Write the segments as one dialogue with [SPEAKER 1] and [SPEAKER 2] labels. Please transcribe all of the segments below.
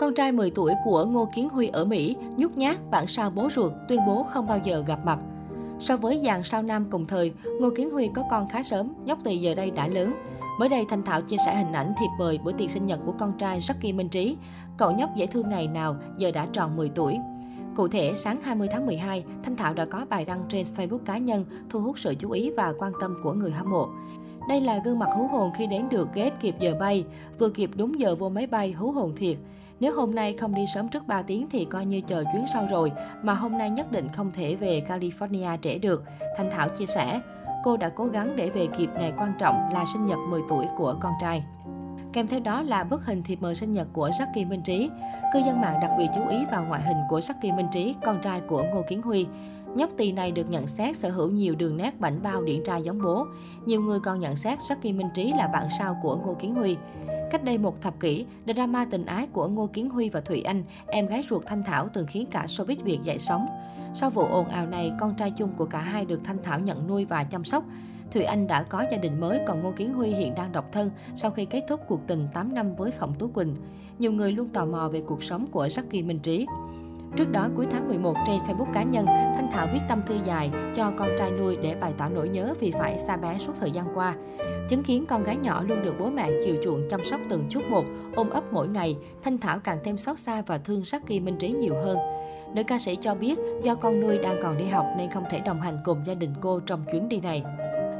[SPEAKER 1] Con trai 10 tuổi của Ngô Kiến Huy ở Mỹ, nhút nhát, bản sao bố ruột, tuyên bố không bao giờ gặp mặt. So với dàn sao nam cùng thời, Ngô Kiến Huy có con khá sớm, nhóc tỳ giờ đây đã lớn. Mới đây, Thanh Thảo chia sẻ hình ảnh thiệp mời bữa tiệc sinh nhật của con trai Rocky Minh Trí. Cậu nhóc dễ thương ngày nào, giờ đã tròn 10 tuổi. Cụ thể, sáng 20 tháng 12, Thanh Thảo đã có bài đăng trên Facebook cá nhân thu hút sự chú ý và quan tâm của người hâm mộ. Đây là gương mặt hú hồn khi đến được ghét kịp giờ bay, vừa kịp đúng giờ vô máy bay hú hồn thiệt. Nếu hôm nay không đi sớm trước 3 tiếng thì coi như chờ chuyến sau rồi, mà hôm nay nhất định không thể về California trễ được, Thanh Thảo chia sẻ. Cô đã cố gắng để về kịp ngày quan trọng là sinh nhật 10 tuổi của con trai. Kèm theo đó là bức hình thiệp mời sinh nhật của Jackie Minh Trí. Cư dân mạng đặc biệt chú ý vào ngoại hình của Jackie Minh Trí, con trai của Ngô Kiến Huy. Nhóc tỳ này được nhận xét sở hữu nhiều đường nét bảnh bao điển trai giống bố. Nhiều người còn nhận xét Jackie Minh Trí là bạn sao của Ngô Kiến Huy. Cách đây một thập kỷ, drama tình ái của Ngô Kiến Huy và Thụy Anh, em gái ruột Thanh Thảo từng khiến cả showbiz Việt dậy sóng. Sau vụ ồn ào này, con trai chung của cả hai được Thanh Thảo nhận nuôi và chăm sóc. Thùy Anh đã có gia đình mới, còn Ngô Kiến Huy hiện đang độc thân sau khi kết thúc cuộc tình 8 năm với Khổng Tú Quỳnh. Nhiều người luôn tò mò về cuộc sống của Jackie Minh Trí. Trước đó, cuối tháng 11, trên Facebook cá nhân, Thanh Thảo viết tâm thư dài cho con trai nuôi để bày tỏ nỗi nhớ vì phải xa bé suốt thời gian qua. Chứng kiến con gái nhỏ luôn được bố mẹ chiều chuộng chăm sóc từng chút một, ôm ấp mỗi ngày, Thanh Thảo càng thêm xót xa và thương Jackie Minh Trí nhiều hơn. Nữ ca sĩ cho biết do con nuôi đang còn đi học nên không thể đồng hành cùng gia đình cô trong chuyến đi này.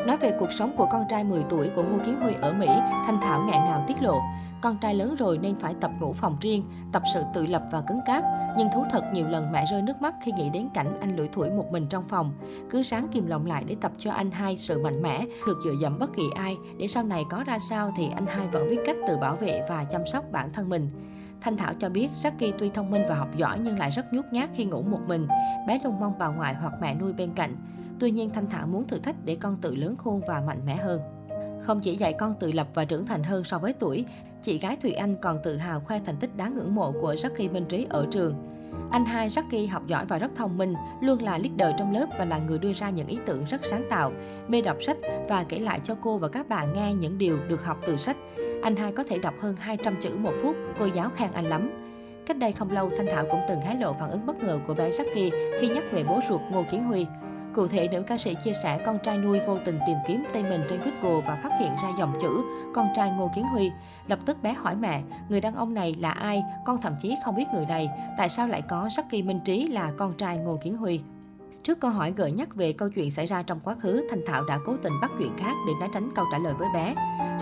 [SPEAKER 1] Nói về cuộc sống của con trai 10 tuổi của Ngô Kiến Huy ở Mỹ, Thanh Thảo ngạn ngào tiết lộ. Con trai lớn rồi nên phải tập ngủ phòng riêng, tập sự tự lập và cứng cáp. Nhưng thú thật nhiều lần mẹ rơi nước mắt khi nghĩ đến cảnh anh lủi thủi một mình trong phòng. Cứ sáng kìm lòng lại để tập cho anh hai sự mạnh mẽ, được dựa dẫm bất kỳ ai, để sau này có ra sao thì anh hai vẫn biết cách tự bảo vệ và chăm sóc bản thân mình. Thanh Thảo cho biết Jackie tuy thông minh và học giỏi nhưng lại rất nhút nhát khi ngủ một mình. Bé luôn mong bà ngoại hoặc mẹ nuôi bên cạnh. Tuy nhiên Thanh Thảo muốn thử thách để con tự lớn khôn và mạnh mẽ hơn. Không chỉ dạy con tự lập và trưởng thành hơn so với tuổi, chị gái Thùy Anh còn tự hào khoe thành tích đáng ngưỡng mộ của Jackie Minh Trí ở trường. Anh hai Jackie học giỏi và rất thông minh, luôn là leader trong lớp và là người đưa ra những ý tưởng rất sáng tạo, mê đọc sách và kể lại cho cô và các bạn nghe những điều được học từ sách. Anh hai có thể đọc hơn 200 chữ một phút, cô giáo khen anh lắm. Cách đây không lâu, Thanh Thảo cũng từng hé lộ phản ứng bất ngờ của bé Jackie khi nhắc về bố ruột Ngô Kiến Huy. Cụ thể, nữ ca sĩ chia sẻ con trai nuôi vô tình tìm kiếm tên mình trên Google và phát hiện ra dòng chữ con trai Ngô Kiến Huy. Lập tức bé hỏi mẹ, người đàn ông này là ai? Con thậm chí không biết người này. Tại sao lại có Jackie Minh Trí là con trai Ngô Kiến Huy? Trước câu hỏi gợi nhắc về câu chuyện xảy ra trong quá khứ, Thanh Thảo đã cố tình bắt chuyện khác để né tránh câu trả lời với bé.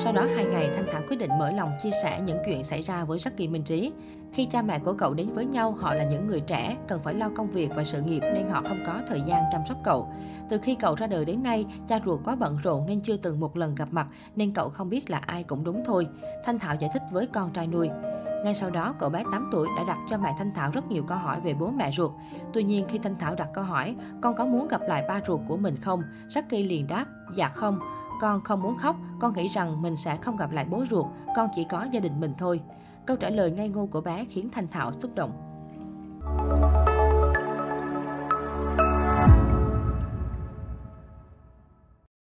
[SPEAKER 1] Sau đó hai ngày, Thanh Thảo quyết định mở lòng chia sẻ những chuyện xảy ra với Jackie Minh Trí. Khi cha mẹ của cậu đến với nhau, họ là những người trẻ, cần phải lo công việc và sự nghiệp nên họ không có thời gian chăm sóc cậu. Từ khi cậu ra đời đến nay, cha ruột quá bận rộn nên chưa từng một lần gặp mặt, nên cậu không biết là ai cũng đúng thôi. Thanh Thảo giải thích với con trai nuôi. Ngay sau đó, cậu bé 8 tuổi đã đặt cho mẹ Thanh Thảo rất nhiều câu hỏi về bố mẹ ruột. Tuy nhiên, khi Thanh Thảo đặt câu hỏi, con có muốn gặp lại ba ruột của mình không? Jackie liền đáp, dạ không. Con không muốn khóc, con nghĩ rằng mình sẽ không gặp lại bố ruột, con chỉ có gia đình mình thôi. Câu trả lời ngây ngô của bé khiến Thanh Thảo xúc động.